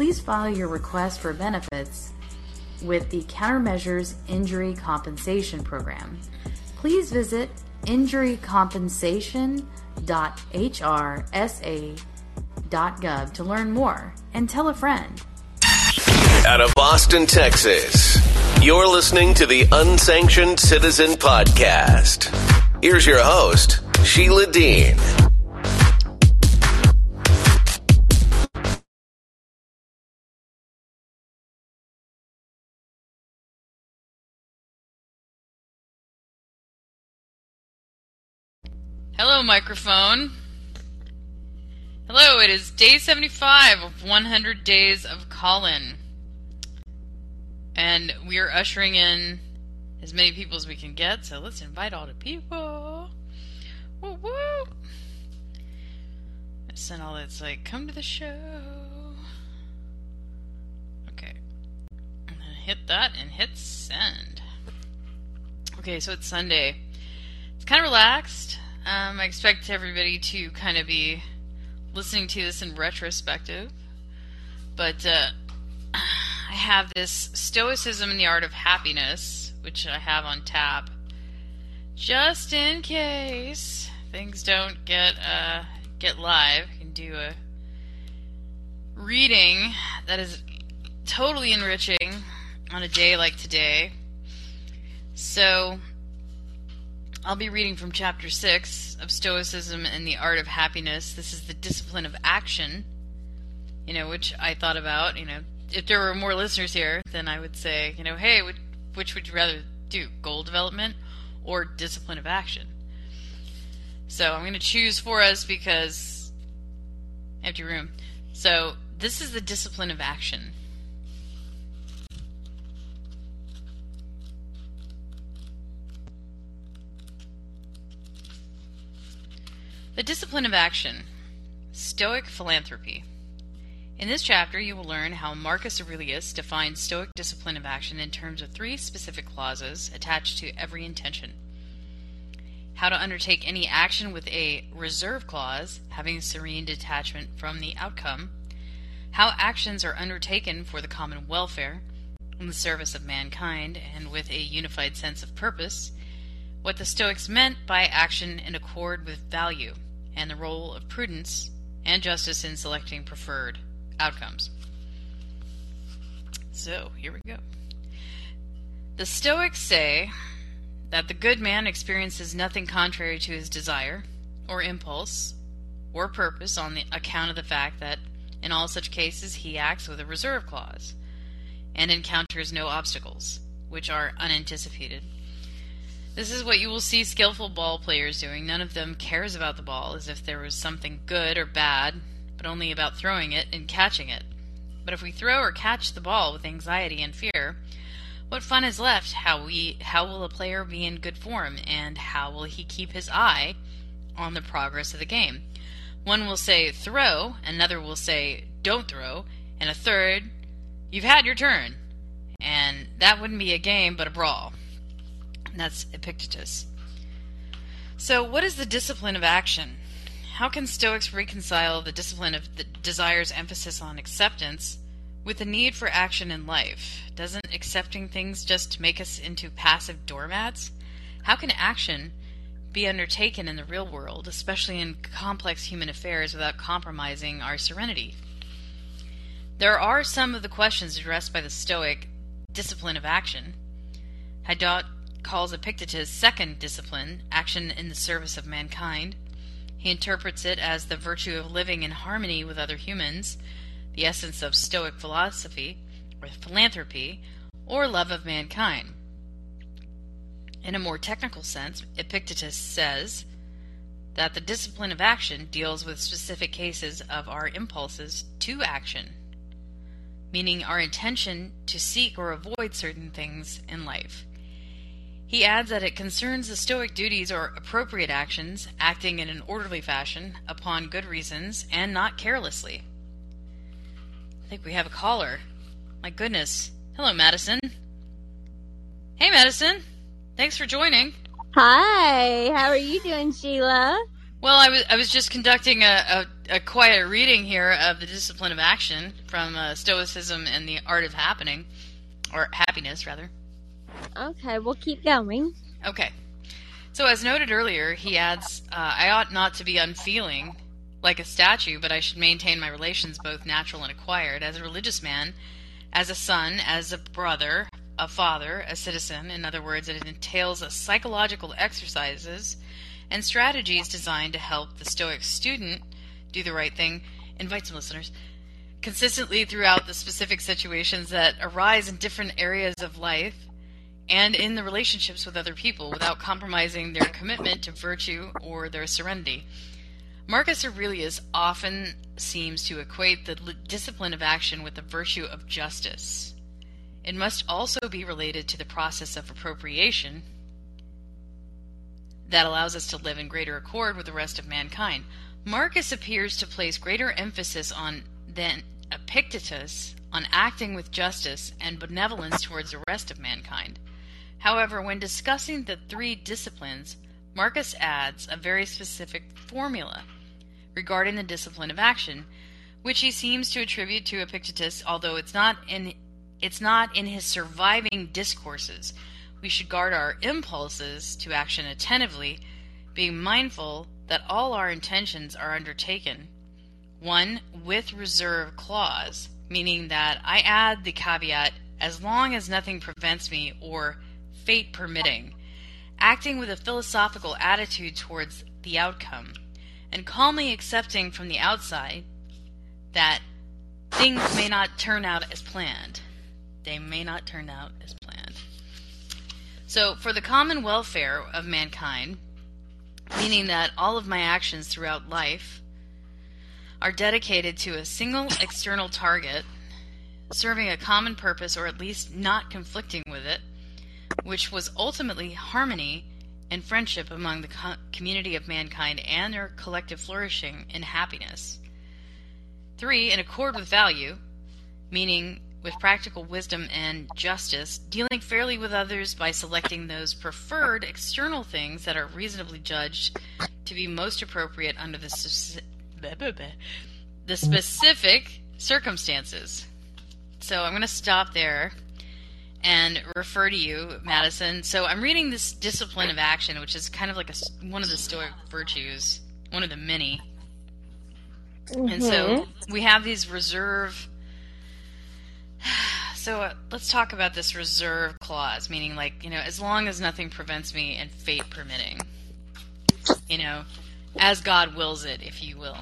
please file your request for benefits with the Countermeasures Injury Compensation Program. Please visit injurycompensation.hrsa.gov to learn more and tell a friend. Out of Boston, Texas, you're listening to the Unsanctioned Citizen Podcast. Here's your host, Sheila Dean. Hello, microphone. Hello, it is day 75 of 100 Days of Callin. And we are ushering in as many people as we can get, so let's invite all the people. Woo woo! I sent all that's like, come to the show. Okay. I'm gonna hit that and hit send. Okay, so it's Sunday. It's kind of relaxed. Um, I expect everybody to kind of be listening to this in retrospective, but uh, I have this Stoicism in the Art of Happiness, which I have on tap, just in case things don't get uh, get live. I can do a reading that is totally enriching on a day like today. So I'll be reading from chapter 6 of Stoicism and the Art of Happiness. This is the discipline of action, you know, which I thought about, you know, if there were more listeners here, then I would say, you know, hey, which would you rather do, goal development or discipline of action? So I'm going to choose for us because empty room. So this is the discipline of action. The discipline of action. Stoic philanthropy. In this chapter, you will learn how Marcus Aurelius defines Stoic discipline of action in terms of three specific clauses attached to every intention. How to undertake any action with a reserve clause, having serene detachment from the outcome. How actions are undertaken for the common welfare, in the service of mankind, and with a unified sense of purpose. What the Stoics meant by action in accord with value and the role of prudence and justice in selecting preferred outcomes. So, here we go. The Stoics say that the good man experiences nothing contrary to his desire, or impulse, or purpose on the account of the fact that in all such cases he acts with a reserve clause and encounters no obstacles, which are unanticipated. This is what you will see skillful ball players doing. None of them cares about the ball as if there was something good or bad, but only about throwing it and catching it. But if we throw or catch the ball with anxiety and fear, what fun is left? How we how will a player be in good form and how will he keep his eye on the progress of the game? One will say throw, another will say don't throw, and a third you've had your turn. And that wouldn't be a game but a brawl. That's Epictetus. So, what is the discipline of action? How can Stoics reconcile the discipline of the desire's emphasis on acceptance with the need for action in life? Doesn't accepting things just make us into passive doormats? How can action be undertaken in the real world, especially in complex human affairs, without compromising our serenity? There are some of the questions addressed by the Stoic discipline of action. Hadot calls Epictetus' second discipline, action in the service of mankind. He interprets it as the virtue of living in harmony with other humans, the essence of Stoic philosophy, or philanthropy, or love of mankind. In a more technical sense, Epictetus says that the discipline of action deals with specific cases of our impulses to action, meaning our intention to seek or avoid certain things in life. He adds that it concerns the Stoic duties or appropriate actions, acting in an orderly fashion, upon good reasons, and not carelessly. I think we have a caller. My goodness. Hello, Madison. Hey, Madison. Thanks for joining. Hi, how are you doing, Sheila? Well, I was I was just conducting a, a, a quiet reading here of the discipline of action from uh, Stoicism and the Art of Happening, or Happiness, rather. Okay, we'll keep going. Okay. So, as noted earlier, he adds, uh, I ought not to be unfeeling like a statue, but I should maintain my relations both natural and acquired. As a religious man, as a son, as a brother, a father, a citizen. In other words, it entails a psychological exercises and strategies designed to help the Stoic student do the right thing. Invite some listeners consistently throughout the specific situations that arise in different areas of life and in the relationships with other people without compromising their commitment to virtue or their serenity. Marcus Aurelius often seems to equate the discipline of action with the virtue of justice. It must also be related to the process of appropriation that allows us to live in greater accord with the rest of mankind. Marcus appears to place greater emphasis on than Epictetus on acting with justice and benevolence towards the rest of mankind. However, when discussing the three disciplines, Marcus adds a very specific formula regarding the discipline of action, which he seems to attribute to Epictetus, although it's not in it's not in his surviving discourses. We should guard our impulses to action attentively, being mindful that all our intentions are undertaken. One with reserve clause, meaning that I add the caveat as long as nothing prevents me or fate permitting, acting with a philosophical attitude towards the outcome, and calmly accepting from the outside that things may not turn out as planned. They may not turn out as planned. So, for the common welfare of mankind, meaning that all of my actions throughout life are dedicated to a single external target, serving a common purpose or at least not conflicting with it, which was ultimately harmony and friendship among the co- community of mankind and their collective flourishing and happiness. Three, in accord with value, meaning with practical wisdom and justice, dealing fairly with others by selecting those preferred external things that are reasonably judged to be most appropriate under the, the specific circumstances. So I'm going to stop there and refer to you, Madison. So I'm reading this discipline of action, which is kind of like a, one of the Stoic virtues, one of the many. Mm-hmm. And so mm-hmm. we have these reserve so uh, let's talk about this reserve clause, meaning like you know, as long as nothing prevents me and fate permitting, you know, as God wills it, if you will.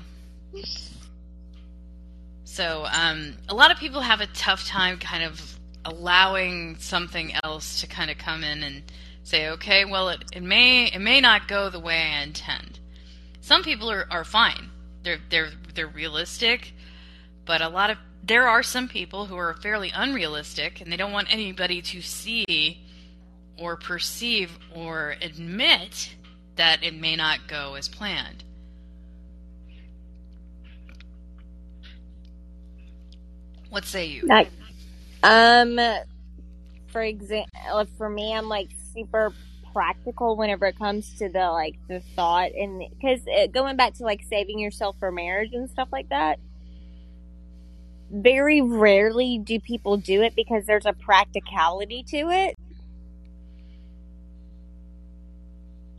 So um, a lot of people have a tough time kind of allowing something else to kind of come in and say, okay, well, it, it may it may not go the way I intend. Some people are, are fine; they're they're they're realistic, but a lot of there are some people who are fairly unrealistic and they don't want anybody to see or perceive or admit that it may not go as planned. What say you? Um, for example, for me, I'm like super practical whenever it comes to the like the thought and because going back to like saving yourself for marriage and stuff like that very rarely do people do it because there's a practicality to it.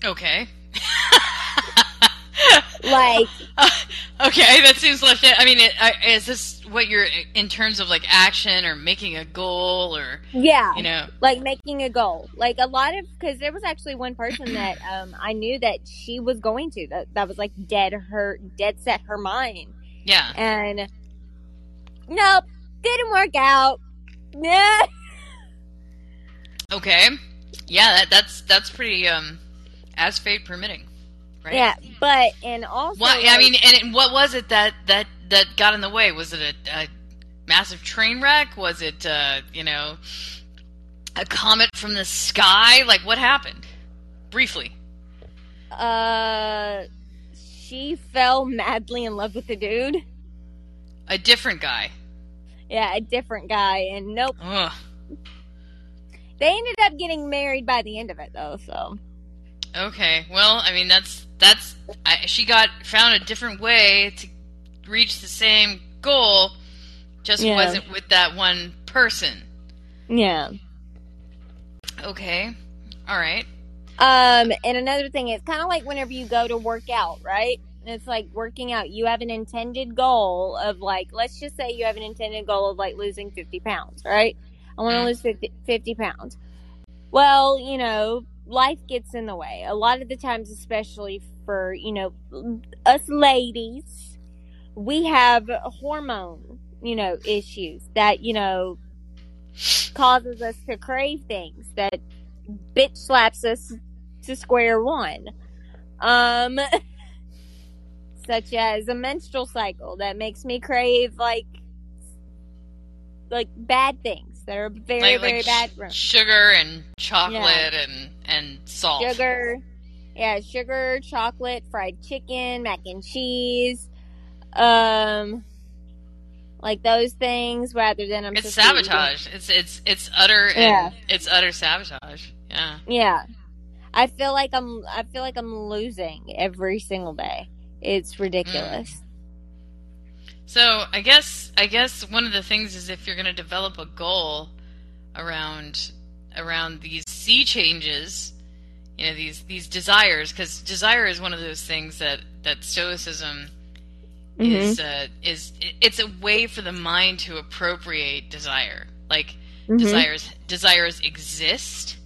Okay. like uh, okay that seems legit i mean it, uh, is this what you're in terms of like action or making a goal or yeah. you know? Like making a goal. Like a lot of because there was actually one person that um i knew that she was going to that that was like dead her dead set her mind. Yeah. And nope, didn't work out. Okay. Yeah, that, that's that's pretty um as fate permitting. Right? Yeah, but and also what I mean, and what was it that that that got in the way? Was it a, a massive train wreck? Was it uh, you know a comet from the sky? Like what happened? Briefly. Uh, she fell madly in love with the dude. A different guy. Yeah, a different guy, and nope. Ugh. They ended up getting married by the end of it, though. So. Okay, well, I mean that's that's I, she got found a different way to reach the same goal, just Yeah. wasn't with that one person. Yeah. Okay. All right. Um, and another thing, it's kind of like whenever you go to work out, right? It's like working out. You have an intended goal of like, let's just say you have an intended goal of like losing 50 pounds, right? I want to Mhm. lose 50, 50 pounds. Well, you know, life gets in the way. A lot of the times, especially for, you know, us ladies, we have hormone, you know, issues that, you know, causes us to crave things that bitch slaps us to square one. Um, such as a menstrual cycle that makes me crave like, like bad things that are very, like, very like bad. sh- sugar and chocolate and and salt. Sugar, yeah, sugar, chocolate, fried chicken, mac and cheese, um, like those things rather than I'm It's supposed to eat it. sabotage. It's it's it's utter and Yeah. it's utter sabotage. Yeah. Yeah. I feel like I'm I feel like I'm losing every single day. It's ridiculous. So I guess I guess one of the things is if you're going to develop a goal around around these sea changes, you know these these desires, because desire is one of those things that that Stoicism Mhm. is uh, is it's a way for the mind to appropriate desire. Like Mhm. desires desires exist.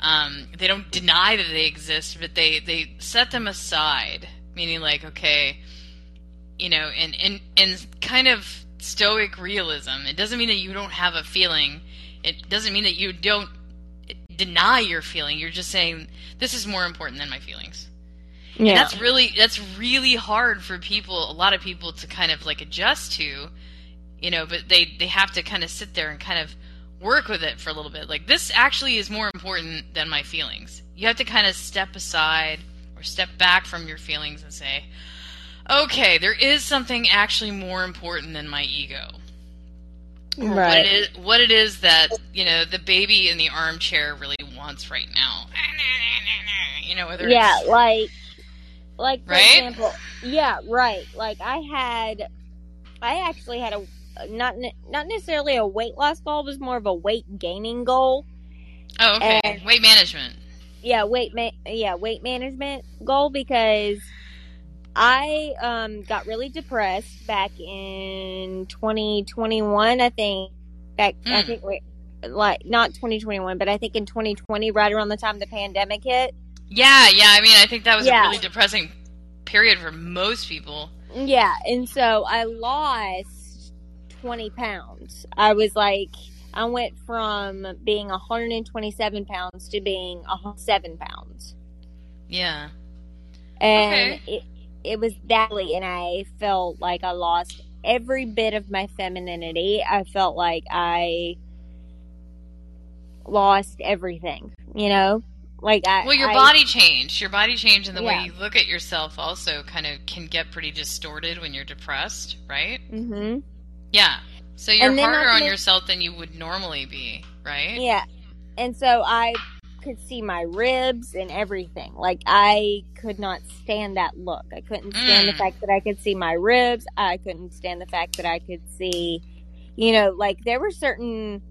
Um, they don't deny that they exist, but they they set them aside. Meaning, like, okay, you know, in in in kind of stoic realism, it doesn't mean that you don't have a feeling. It doesn't mean that you don't deny your feeling. You're just saying this is more important than my feelings. And Yeah. that's really that's really hard for people a lot of people to kind of like adjust to you know but they they have to kind of sit there and kind of work with it for a little bit like this actually is more important than my feelings you have to kind of step aside or step back from your feelings and say okay there is something actually more important than my ego or what Right. it is what it is that you know the baby in the armchair really wants right now you know whether Yeah, it's like like for Right? example, yeah, right. Like I had I actually had a not not necessarily a weight loss goal, it was more of a weight gaining goal. Oh, okay. And- Weight management. yeah weight ma- yeah weight management goal because I um got really depressed back in 2021 I think back I Mm. think we like not 2021 but I think in 2020 right around the time the pandemic hit Yeah, yeah. I mean, I think that was Yeah. a really depressing period for most people. yeah and so I lost 20 pounds I was like I went from being 127 pounds to being 107 pounds Yeah. and Okay. it it was deadly and i felt like i lost every bit of my femininity i felt like i lost everything you know like i Well, your I- body changed. Your body changed, and the Yeah. way you look at yourself also kind of can get pretty distorted when you're depressed, right? Mm-hmm. Yeah. So you're harder I on yourself than you would normally be, right? yeah and so i could see my ribs and everything like i could not stand that look i couldn't stand the Mm. fact that i could see my ribs i couldn't stand the fact that i could see you know like there were certain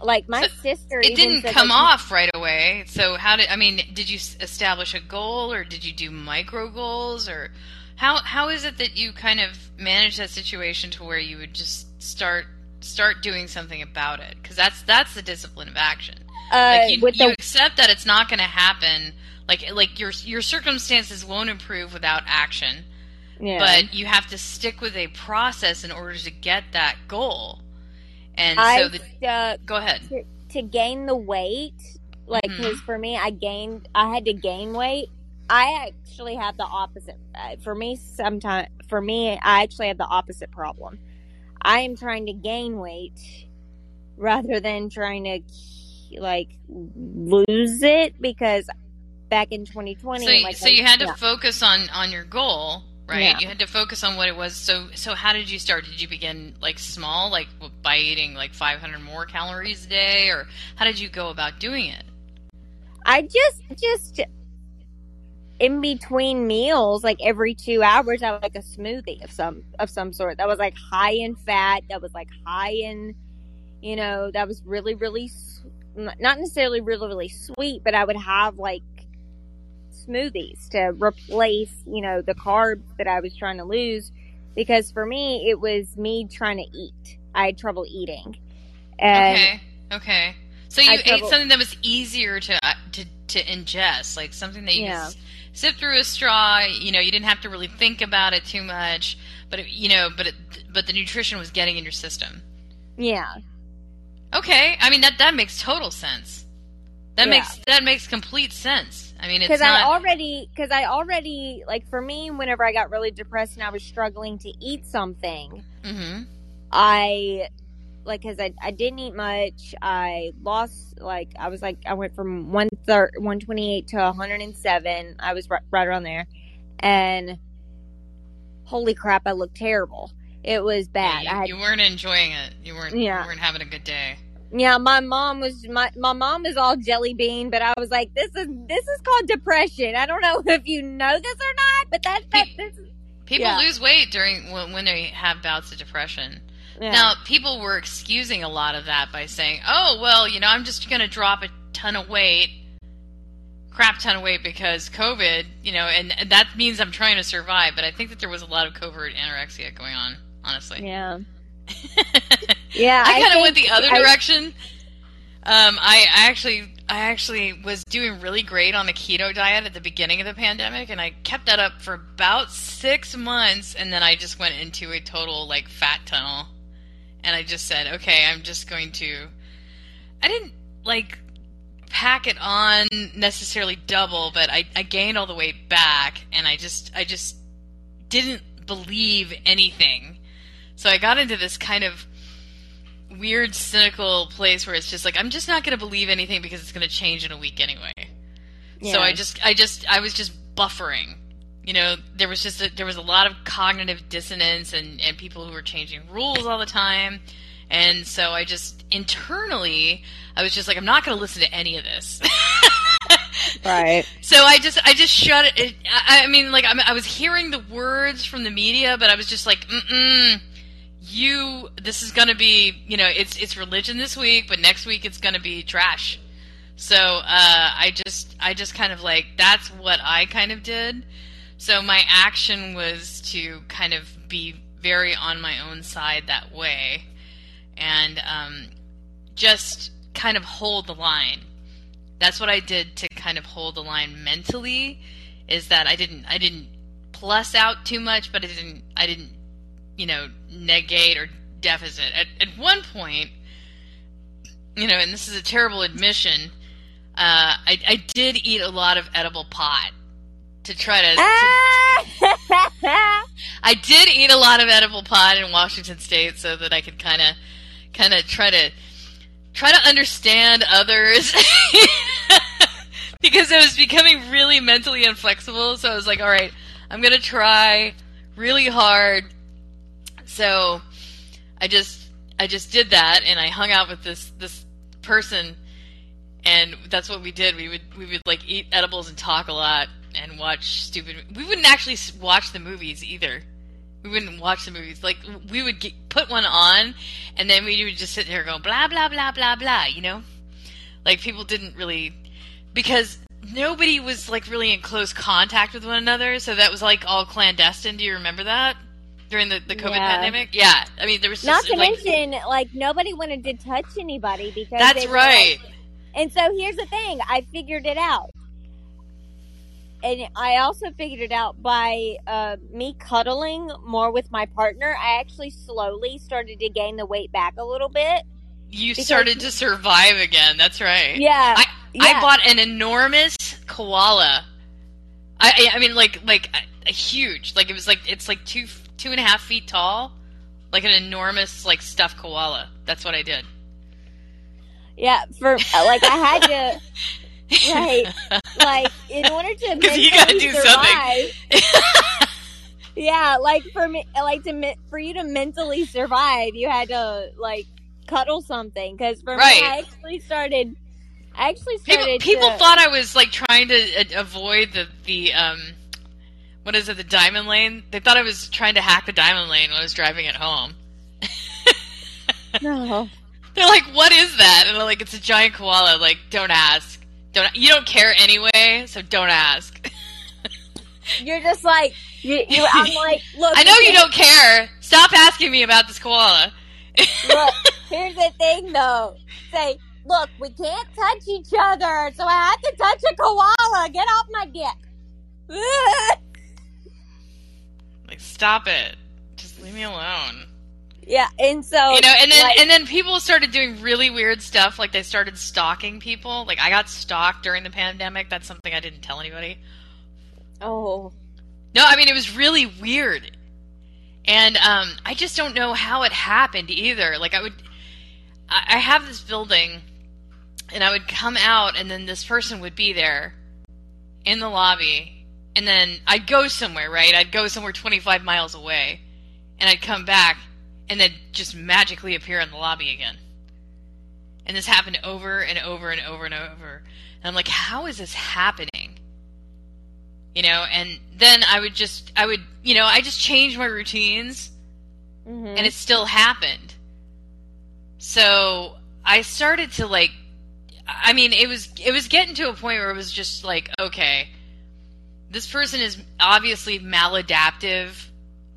like my So sister It didn't come like, off right away. So how did I mean? Did you establish a goal, or did you do micro goals, or how how is it that you kind of manage that situation to where you would just start start doing something about it? Because that's that's the discipline of action. Uh, Like you, with you the accept that it's not going to happen. Like like your your circumstances won't improve without action, yeah. but you have to stick with a process in order to get that goal. And I so the stuck go ahead. to, to gain the weight, like because for me, I gained, I had to gain weight. I actually have the opposite. Uh, For me, sometimes for me, I actually have the opposite problem. I am trying to gain weight rather than trying to like lose it because back in 2020, so, like so you had to yeah. focus on on your goal right Yeah. you had to focus on what it was so so how did you start did you begin like small like by eating like 500 more calories a day or how did you go about doing it I just just in between meals, like every two hours, I would like a smoothie of some of some sort that was like high in fat, that was like high in, you know, that was really really not necessarily really really sweet, but I would have like smoothies to replace, you know, the carbs that I was trying to lose. Because for me, it was me trying to eat. I had trouble eating, and okay. Okay. So you I ate trouble- something that was easier to uh, to to ingest, like something that you Yeah. could sip through a straw. You know, you didn't have to really think about it too much, but it, you know, but it, but the nutrition was getting in your system. yeah, Okay. I mean that that makes total sense. That Yeah. makes that makes complete sense. I mean, it's because not. I already because I already like for me whenever I got really depressed and I was struggling to eat something, hmm I like because I, I didn't eat much. I lost like I was like I went from one third one twenty eight to one hundred and seven. I was right, right around there, and holy crap, I looked terrible. It was bad. you, I had you weren't enjoying it. You weren't. Yeah. You weren't having a good day. Yeah, my mom was my my mom is all jelly bean, but I was like, this is this is called depression. I don't know if you know this or not, but that that this People Yeah. lose weight during when, when they have bouts of depression. yeah. Now, people were excusing a lot of that by saying, "Oh, well, you know, I'm just going to drop a ton of weight, crap ton of weight because COVID, you know, and, and that means I'm trying to survive." But I think that there was a lot of covert anorexia going on, honestly. yeah, yeah. I kind of went the other I- direction. Um, I, I actually, I actually was doing really great on the keto diet at the beginning of the pandemic, and I kept that up for about six months, and then I just went into a total like fat tunnel, and I just said, okay, I'm just going to. I didn't like pack it on necessarily double, but I, I gained all the weight back, and I just, I just didn't believe anything. So I got into this kind of weird cynical place where it's just like I'm just not going to believe anything because it's going to change in a week anyway. So I just I just I was just buffering. You know, there was just a, there was a lot of cognitive dissonance and and people who were changing rules all the time. And so I just internally I was just like I'm not going to listen to any of this. right. So I just I just shut it. I, I mean, like I'm, I was hearing the words from the media, but I was just like, mm you. This is gonna be, you know, it's it's religion this week, but next week it's gonna be trash. So uh, I just I just kind of like that's what I kind of did. So my action was to kind of be very on my own side that way, and um, just kind of hold the line that's what I did to kind of hold the line mentally is that I didn't I didn't plus out too much but I didn't I didn't you know negate or deficit at, at one point you know and this is a terrible admission uh, I, I did eat a lot of edible pot to try to, to! I did eat a lot of edible pot in Washington State so that I could kind of kind of try to try to understand others because I was becoming really mentally inflexible. So I was like, all right, I'm gonna try really hard. So I just I just did that, and I hung out with this this person, and that's what we did. We would we would like eat edibles and talk a lot and watch stupid. We wouldn't actually watch the movies either. We wouldn't watch the movies. Like we would get, put one on, and then we would just sit there going blah blah blah blah blah. You know, like people didn't really because nobody was like really in close contact with one another. So that was like all clandestine. Do you remember that during the the COVID Yeah. pandemic? Yeah, I mean there was Not just to like mention, like nobody wanted to touch anybody because that's right. like- and so here's the thing: I figured it out, and I also figured it out by uh, me cuddling more with my partner. I actually slowly started to gain the weight back a little bit. You because- started to survive again. That's right. Yeah, I yeah. I bought an enormous koala. I I I mean like like a, a huge like it was like it's like two two and a half feet tall, like an enormous like stuffed koala. That's what I did. yeah. For like, I had to. Right. like in order to 'Cause you gotta do something. yeah, like for me, like to for you to mentally survive, you had to like cuddle something. Because for Right. me, I actually started I actually People started. people to- thought I was like trying to uh, avoid the the um what is it the diamond lane? They thought I was trying to hack the diamond lane when I was driving it home. No. They're like, "What is that?" And I'm like, "It's a giant koala." Like, don't ask. Don't you don't care anyway, so don't ask. You're just like you. you I'm like, look. I know you don't care. Stop asking me about this koala. Look, here's the thing, though. Say, look, we can't touch each other, so I have to touch a koala. Get off my dick. Like, stop it. Just leave me alone. yeah, and so you know and then like, and then people started doing really weird stuff like they started stalking people. Like i got stalked during the pandemic. That's something i didn't tell anybody. Oh, no i mean it was really weird. And um i just don't know how it happened either. Like i would i, I have this building and i would come out and then this person would be there in the lobby and then i'd go somewhere right i'd go somewhere 25 miles away and i'd come back and then just magically appear in the lobby again. And this happened over and over and over and over. And I'm like, how is this happening? You know, and then I would just, I would, you know, I just changed my routines mhm. and it still happened. So I started to like, I mean, it was, it was getting to a point where it was just like, okay, this person is obviously maladaptive,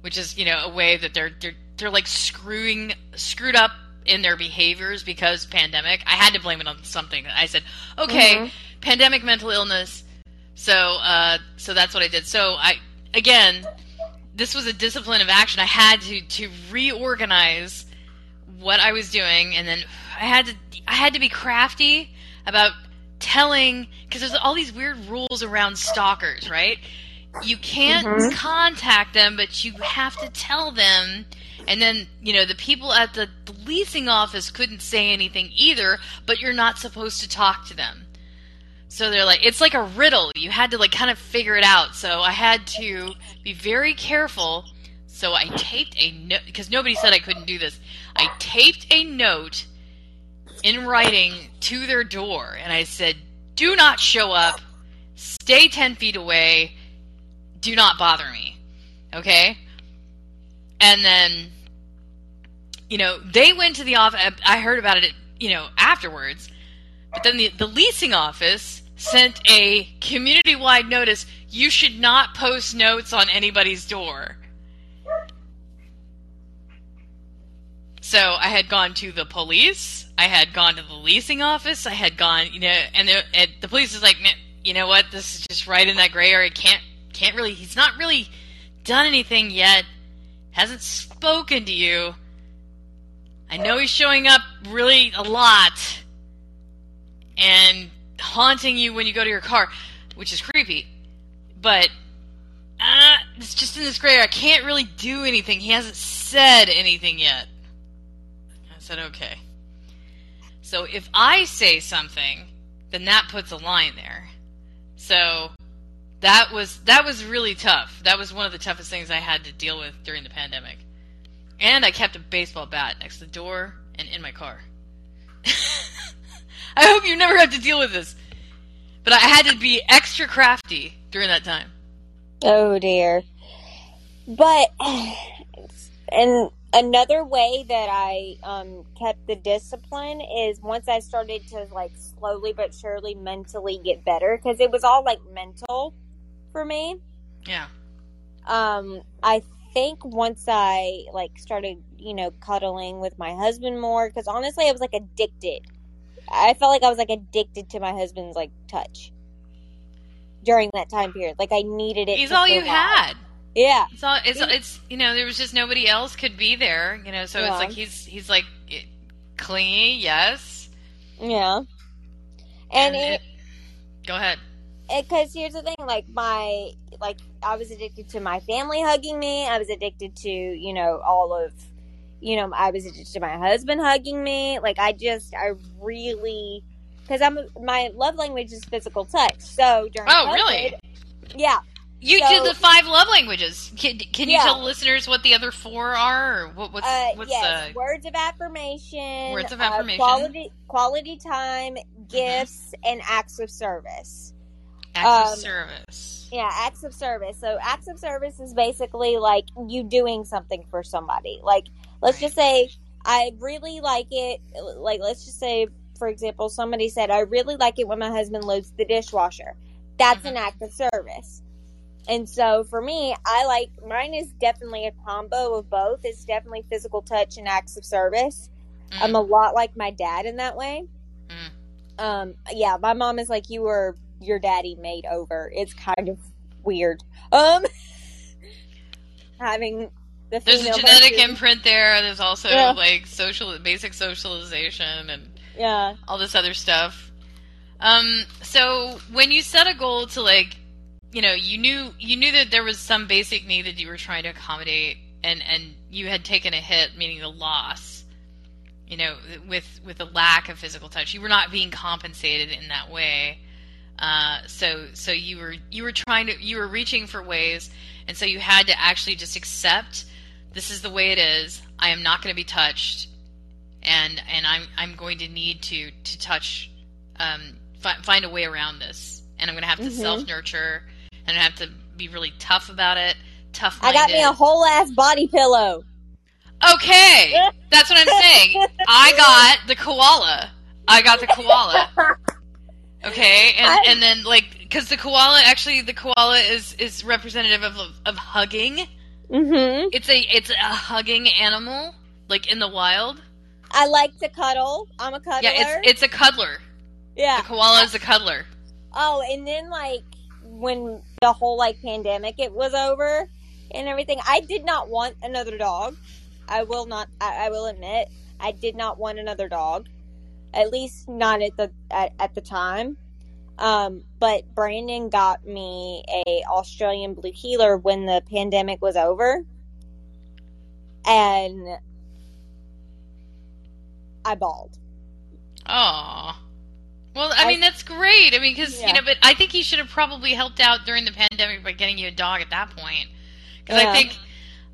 which is, you know, a way that they're, they're, they're like screwing, screwed up in their behaviors because pandemic. I had to blame it on something. I said, okay, Mhm. pandemic mental illness. So, uh, so that's what I did. So I, again, this was a discipline of action. I had to, to reorganize what I was doing, and then I had to, I had to be crafty about telling, because there's all these weird rules around stalkers, right? You can't Mhm. contact them, but you have to tell them. And then, you know, the people at the, the leasing office couldn't say anything either, but you're not supposed to talk to them. So they're like, it's like a riddle. You had to like kind of figure it out. So I had to be very careful. So I taped a note because nobody said I couldn't do this. I taped a note in writing to their door, and I said, "Do not show up. Stay ten feet away. Do not bother me." Okay. And then, you know, they went to the office. I heard about it, you know, afterwards. But then the, the leasing office sent a community wide notice you should not post notes on anybody's door. So I had gone to the police, I had gone to the leasing office, I had gone, you know, and the, and the police is like, you know what, this is just right in that gray area. Can't, can't really, he's not really done anything yet, hasn't spoken to you. I know he's showing up really a lot and haunting you when you go to your car, which is creepy. But uh, it's just in this gray area. I can't really do anything. He hasn't said anything yet. Said, okay. So if I say something, then that puts a line there. So that was that was really tough. That was one of the toughest things I had to deal with during the pandemic. And I kept a baseball bat next to the door and in my car. I hope you never have to deal with this. But I had to be extra crafty during that time. Oh dear. But and another way that I um, kept the discipline is once I started to like slowly but surely mentally get better because it was all like mental for me. Yeah. Um, I think once I like started, you know, cuddling with my husband more because honestly, I was like addicted. I felt like I was like addicted to my husband's like touch during that time period. Like I needed it. He's all you had. Yeah. It's all it's it's you know, there was just nobody else could be there, you know, so Yeah. it's like he's he's like eh, clingy, yes. Yeah. And, it, it- go ahead. because here's the thing like my like i was addicted to my family hugging me i was addicted to you know all of you know i was addicted to my husband hugging me like i just i really because i'm my love language is physical touch so during Oh, COVID, really? yeah You So- did the five love languages. Can, can you Yeah. tell listeners what the other four are? Or what, what's Uh, what's yes, the words of affirmation, Words of uh, affirmation. quality quality time, gifts, and acts of service. acts of um, service? Yeah, acts of service. So acts of service is basically like you doing something for somebody. Like let's Right. just say I really like it. Like let's just say, for example, somebody said I really like it when my husband loads the dishwasher. That's an Mhm. act of service. And so for me, I like mine is definitely a combo of both. It's definitely physical touch and acts of service. Mm. I'm a lot like my dad in that way. Mm. Um, yeah, my mom is like you were your daddy made over. It's kind of weird. Um, having the There's a genetic versus- imprint there. There's also Yeah. like social, basic socialization, and Yeah, all this other stuff. Um, so when you set a goal to like, you know, you knew you knew that there was some basic need that you were trying to accommodate, and and you had taken a hit, meaning the loss. You know, with with the lack of physical touch, you were not being compensated in that way. Uh, so so you were you were trying to you were reaching for ways, and so you had to actually just accept this is the way it is. I am not going to be touched and and I'm I'm going to need to to touch um fi- find a way around this and I'm going to have to Mhm. self nurture and have to be really tough about it tough I got me a whole ass body pillow. okay that's what I'm saying I got the koala I got the koala okay and I- and then like because the koala actually the koala is is representative of of hugging Mm-hmm. it's a it's a hugging animal like in the wild I like to cuddle. I'm a cuddler. yeah it's it's a cuddler yeah. The koala is a cuddler. Oh, and then like when the whole like pandemic it was over and everything, I did not want another dog. I will not. I, I will admit, I did not want another dog. At least not at the at, at the time. Um, but Brandon got me a Australian Blue Heeler when the pandemic was over, and I bawled. Aw. Well, I I- mean that's great. I mean, because you know, but I think he should have probably helped out during the pandemic by getting you a dog at that point. Because Yeah. I think,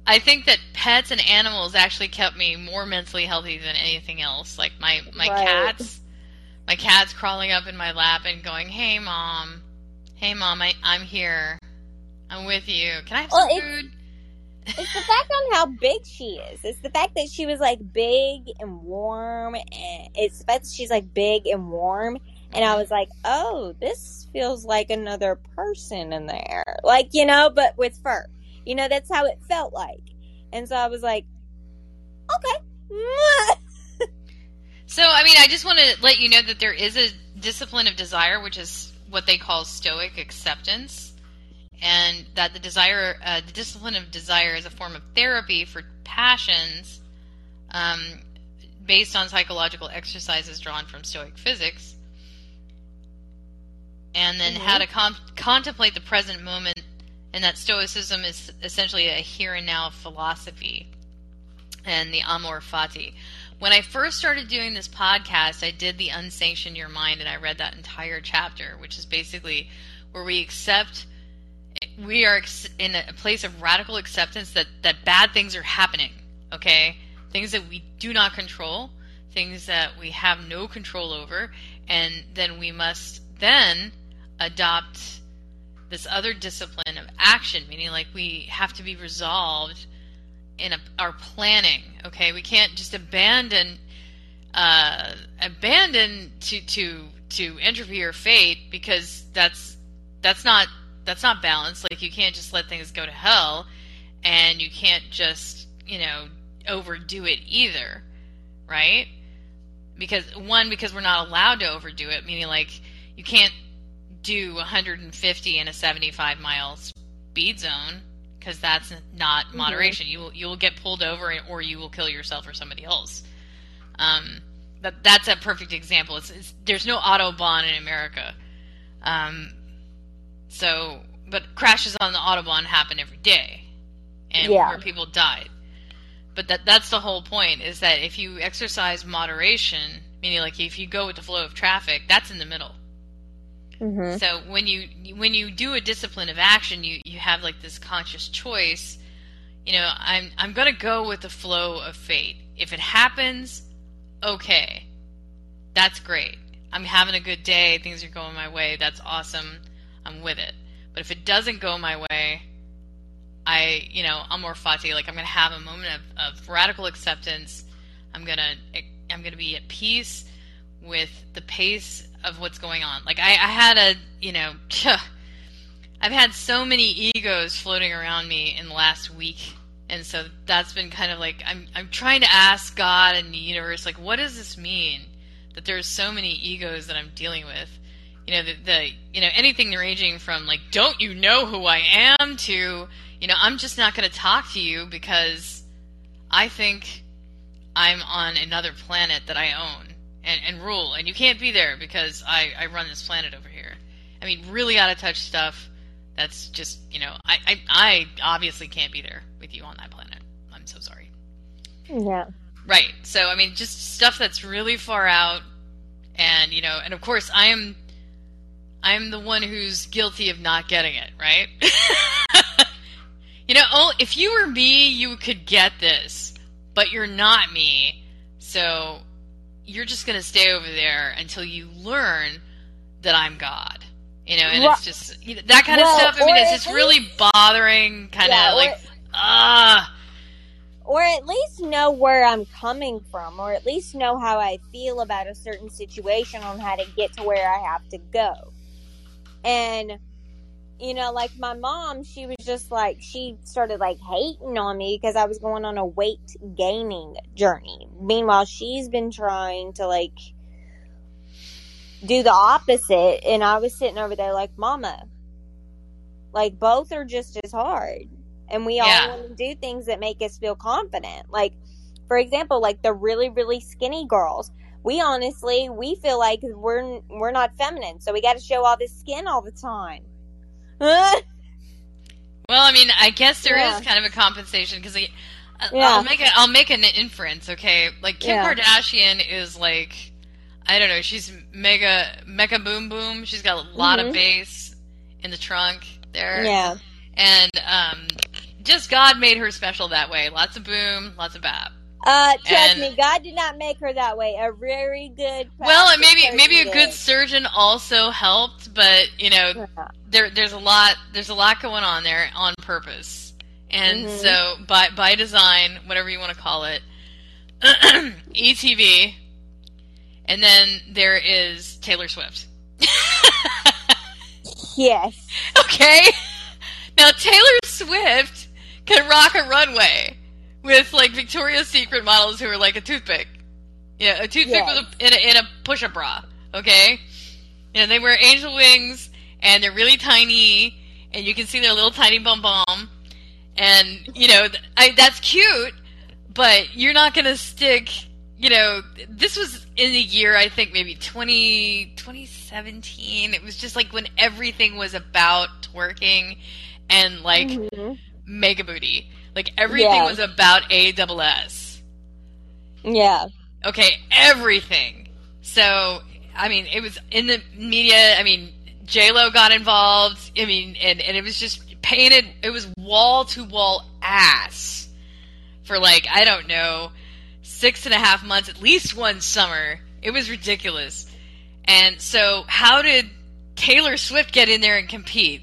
I think that pets and animals actually kept me more mentally healthy than anything else. Like my my Right. cats, my cats crawling up in my lap and going, "Hey, mom, hey, mom, I, I'm here, I'm with you. Can I have Well, some food?" It's the fact on how big she is. It's the fact that she was like big and warm. And it's the fact that she's like big and warm. And I mm-hmm. was like, oh, this feels like another person in there. Like, you know, but with fur. You know, that's how it felt like. And so I was like, okay. So, I mean, I just want to let you know that there is a discipline of desire, which is what they call stoic acceptance, and that the desire, uh, the discipline of desire, is a form of therapy for passions, um, based on psychological exercises drawn from Stoic physics, and then how Mhm. to com- contemplate the present moment, and that Stoicism is essentially a here and now philosophy, and the amor fati when I first started doing this podcast, I did the Unsanction Your Mind and I read that entire chapter, which is basically where we accept, we are in a place of radical acceptance that, that bad things are happening, okay? Things that we do not control, things that we have no control over, and then we must then adopt this other discipline of action, meaning like we have to be resolved in a, our planning. Okay, we can't just abandon uh, abandon to to to entropy or fate because that's that's not that's not balanced. Like you can't just let things go to hell, and you can't just you know overdo it either, right? Because one, because we're not allowed to overdo it, meaning like you can't do 150 in a 75 mile speed zone because that's not moderation. You will you will get pulled over or you will kill yourself or somebody else. Um, but that's a perfect example. It's, it's there's no autobahn in America. Um, so, but crashes on the autobahn happen every day, and Yeah. where people died. But that that's the whole point is that if you exercise moderation, meaning like if you go with the flow of traffic, that's in the middle. Mm-hmm. So when you when you do a discipline of action, you you have like this conscious choice. You know, I'm I'm gonna go with the flow of fate. If it happens, okay, that's great. I'm having a good day. Things are going my way. That's awesome. I'm with it. But if it doesn't go my way, I you know I'm more fati. Like I'm gonna have a moment of, of radical acceptance. I'm gonna I'm gonna be at peace with the pace of what's going on. Like I, I had a, you know, I've had so many egos floating around me in the last week, and so that's been kind of like I'm I'm trying to ask God and the universe, like, what does this mean that there's so many egos that I'm dealing with? You know, the, the you know anything ranging from like, don't you know who I am to, you know, I'm just not going to talk to you because I think I'm on another planet that I own and, and rule, and you can't be there because I, I run this planet over here. I mean, really out of touch stuff. That's just you know, I, I I obviously can't be there with you on that planet. I'm so sorry. Yeah. Right. So I mean, just stuff that's really far out, and you know, and of course, I am I'm the one who's guilty of not getting it. Right. you know, oh, if you were me, you could get this, but you're not me. So you're just going to stay over there until you learn that I'm God. You know, and Well- it's just you know, that kind well, of stuff. I mean, it's just really bothering, kind of Yeah, or- like ah. Or at least know where I'm coming from, or at least know how I feel about a certain situation on how to get to where I have to go. And, you know, like my mom, she was just like, she started like hating on me because I was going on a weight gaining journey. Meanwhile, she's been trying to like do the opposite. And I was sitting over there like, Mama, like both are just as hard. And we Yeah. all do things that make us feel confident. Like, for example, like the really, really skinny girls. We honestly, we feel like we're we're not feminine, so we got to show all this skin all the time. Well, I mean, I guess there is Yeah. kind of a compensation because Yeah. I'll make it. I'll make an inference. Okay, like Kim Yeah. Kardashian is like, I don't know. She's mega mega boom boom. She's got a lot of Mhm. bass in the trunk there. yeah, and um, just God made her special that way. Lots of boom, lots of bap. Uh, trust And- me, God did not make her that way. A very good. Well, and maybe maybe a did. good surgeon also helped, but you know, Yeah. there there's a lot there's a lot going on there on purpose and Mhm. so by by design whatever you want to call it etv and then there is taylor swift Yes. okay now taylor swift can rock a runway with like victoria's secret models who are like a toothpick. Yeah a toothpick Yes. with a, in a in a push-up bra okay? Know they wear angel wings and they're really tiny and you can see their little tiny bum bum. And you know I, that's cute but you're not gonna stick you know this was in the year i think maybe 20 2017 it was just like when everything was about twerking and like Mhm. mega booty like everything Yeah. was about a double s. Yeah. okay everything. So i mean it was in the media i mean j-lo got involved i mean and, and it was just painted it was wall to wall ass for like i don't know six and a half months at least one summer. It was ridiculous. And so how did taylor swift get in there and compete?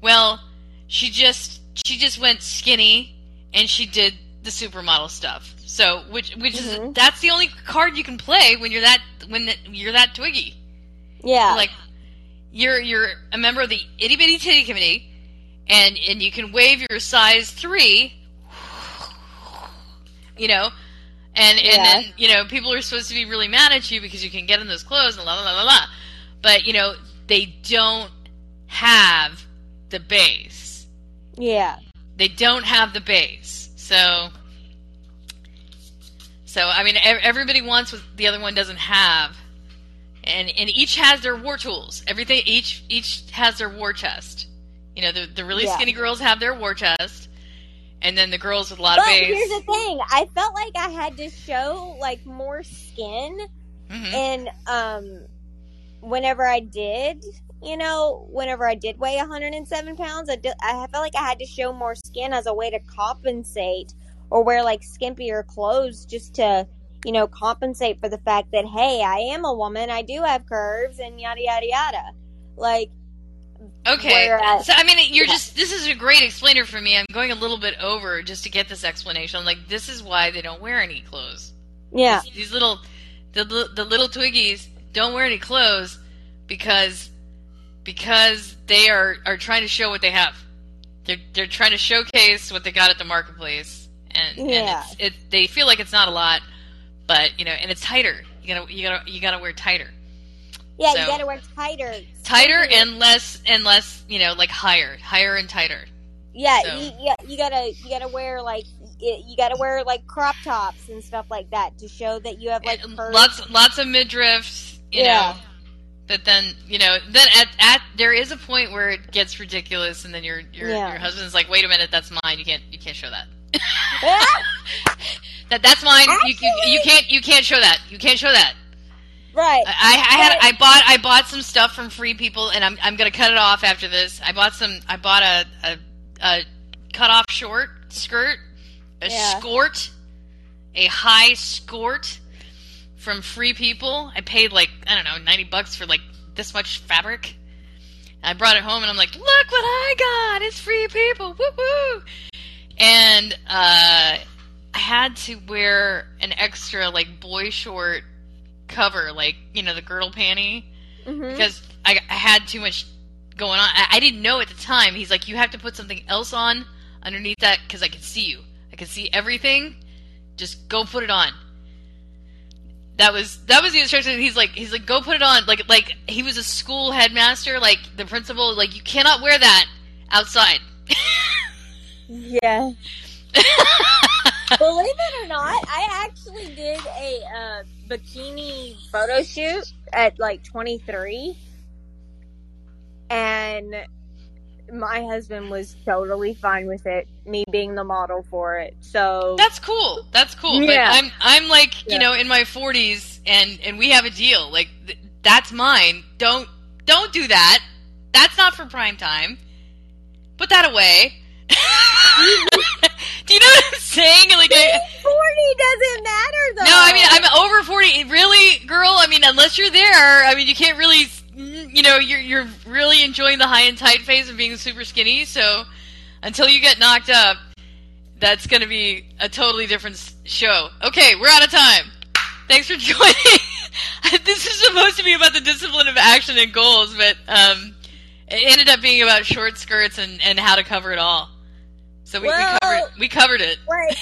Well she just she just went skinny and she did the supermodel stuff so which which is Mhm. that's the only card you can play when you're that when the, you're that twiggy Yeah. like you're you're a member of the itty bitty titty committee, and and you can wave your size three, you know, and and Yeah. then you know people are supposed to be really mad at you because you can get in those clothes and la la la la la, but you know they don't have the base. yeah. They don't have the base, so. So I mean, everybody wants what the other one doesn't have, and and each has their war tools. Everything each each has their war chest. You know, the the really Yeah. skinny girls have their war chest, and then the girls with a lot But of base. here's the thing: I felt like I had to show like more skin, Mhm. and um, whenever I did, you know, whenever I did weigh 107 pounds, I, did, I felt like I had to show more skin as a way to compensate or wear like skimpier clothes just to, you know, compensate for the fact that, hey, I am a woman, I do have curves, and yada, yada, yada. Like, Okay. Whereas- so I mean, you're yeah. just this is a great explainer for me. I'm going a little bit over just to get this explanation. I'm like, this is why they don't wear any clothes. yeah, These, these little the the little twiggies don't wear any clothes because because they are are trying to show what they have. They're they're trying to showcase what they got at the marketplace, and Yeah. and it's, it they feel like it's not a lot, but you know, and it's tighter. You gotta you gotta you gotta wear tighter. yeah, So- you gotta wear tighter. tighter and less and less you know like higher higher and tighter Yeah, So- you, you, you gotta you gotta wear like you gotta wear like crop tops and stuff like that to show that you have like lots lots of midriffs you Yeah. know but then you know then at, at there is a point where it gets ridiculous and then your your, Yeah. your husband's like wait a minute that's mine you can't you can't show that that that's mine you, you, you can't you can't show that you can't show that right. I, I had I bought I bought some stuff from Free People, and I'm I'm gonna cut it off after this. I bought some. I bought a a, a cut off short skirt, a Yeah. skirt, a high skirt from Free People. I paid like I don't know ninety bucks for like this much fabric. I brought it home, and I'm like, look what I got! It's Free People, woo woo! And uh, I had to wear an extra like boy short cover, like you know the girdle panty, Mhm. because I, I had too much going on. I, I didn't know at the time. He's like, you have to put something else on underneath that because I can see you. I can see everything. Just go put it on. That was that was the instruction. He's like he's like go put it on. Like like he was a school headmaster. Like the principal. Like you cannot wear that outside. Yeah. Believe it or not, I actually did a uh, bikini photo shoot at like 23, and my husband was totally fine with it. Me being the model for it, so That's cool. That's cool. Yeah. But I'm I'm like you Yeah. know in my 40s and and we have a deal. Like th- that's mine. Don't don't do that. That's not for prime time. Put that away. do you know what I'm saying? Like. I, 40 doesn't matter though. no, I mean I'm over forty. Really, girl? I mean, unless you're there, I mean, you can't really. You know, you're you're really enjoying the high and tight phase of being super skinny. So until you get knocked up, that's going to be a totally different show. Okay, we're out of time. Thanks for joining. this is supposed to be about the discipline of action and goals, but um, it ended up being about short skirts and, and how to cover it all. So we, Well- we covered we covered it. like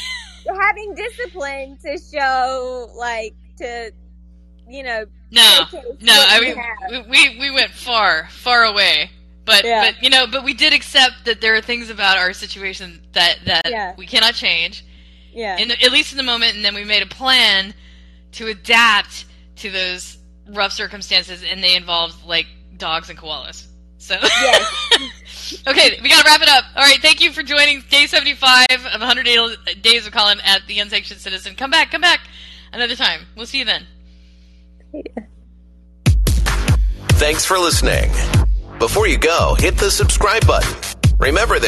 having discipline to show like to you know No, no, I mean we, we we went far, far away. But Yeah. but you know, but we did accept that there are things about our situation that that Yeah. we cannot change, yeah in the, at least in the moment. And then we made a plan to adapt to those rough circumstances, and they involved like dogs and koalas. So Yes. okay, we gotta wrap it up. All right, thank you for joining day seventy-five of 100 Days of Callin at the Unsanctioned Citizen. Come back, come back another time. We'll see you then. Thanks for listening. Before you go, hit the subscribe button. Remember that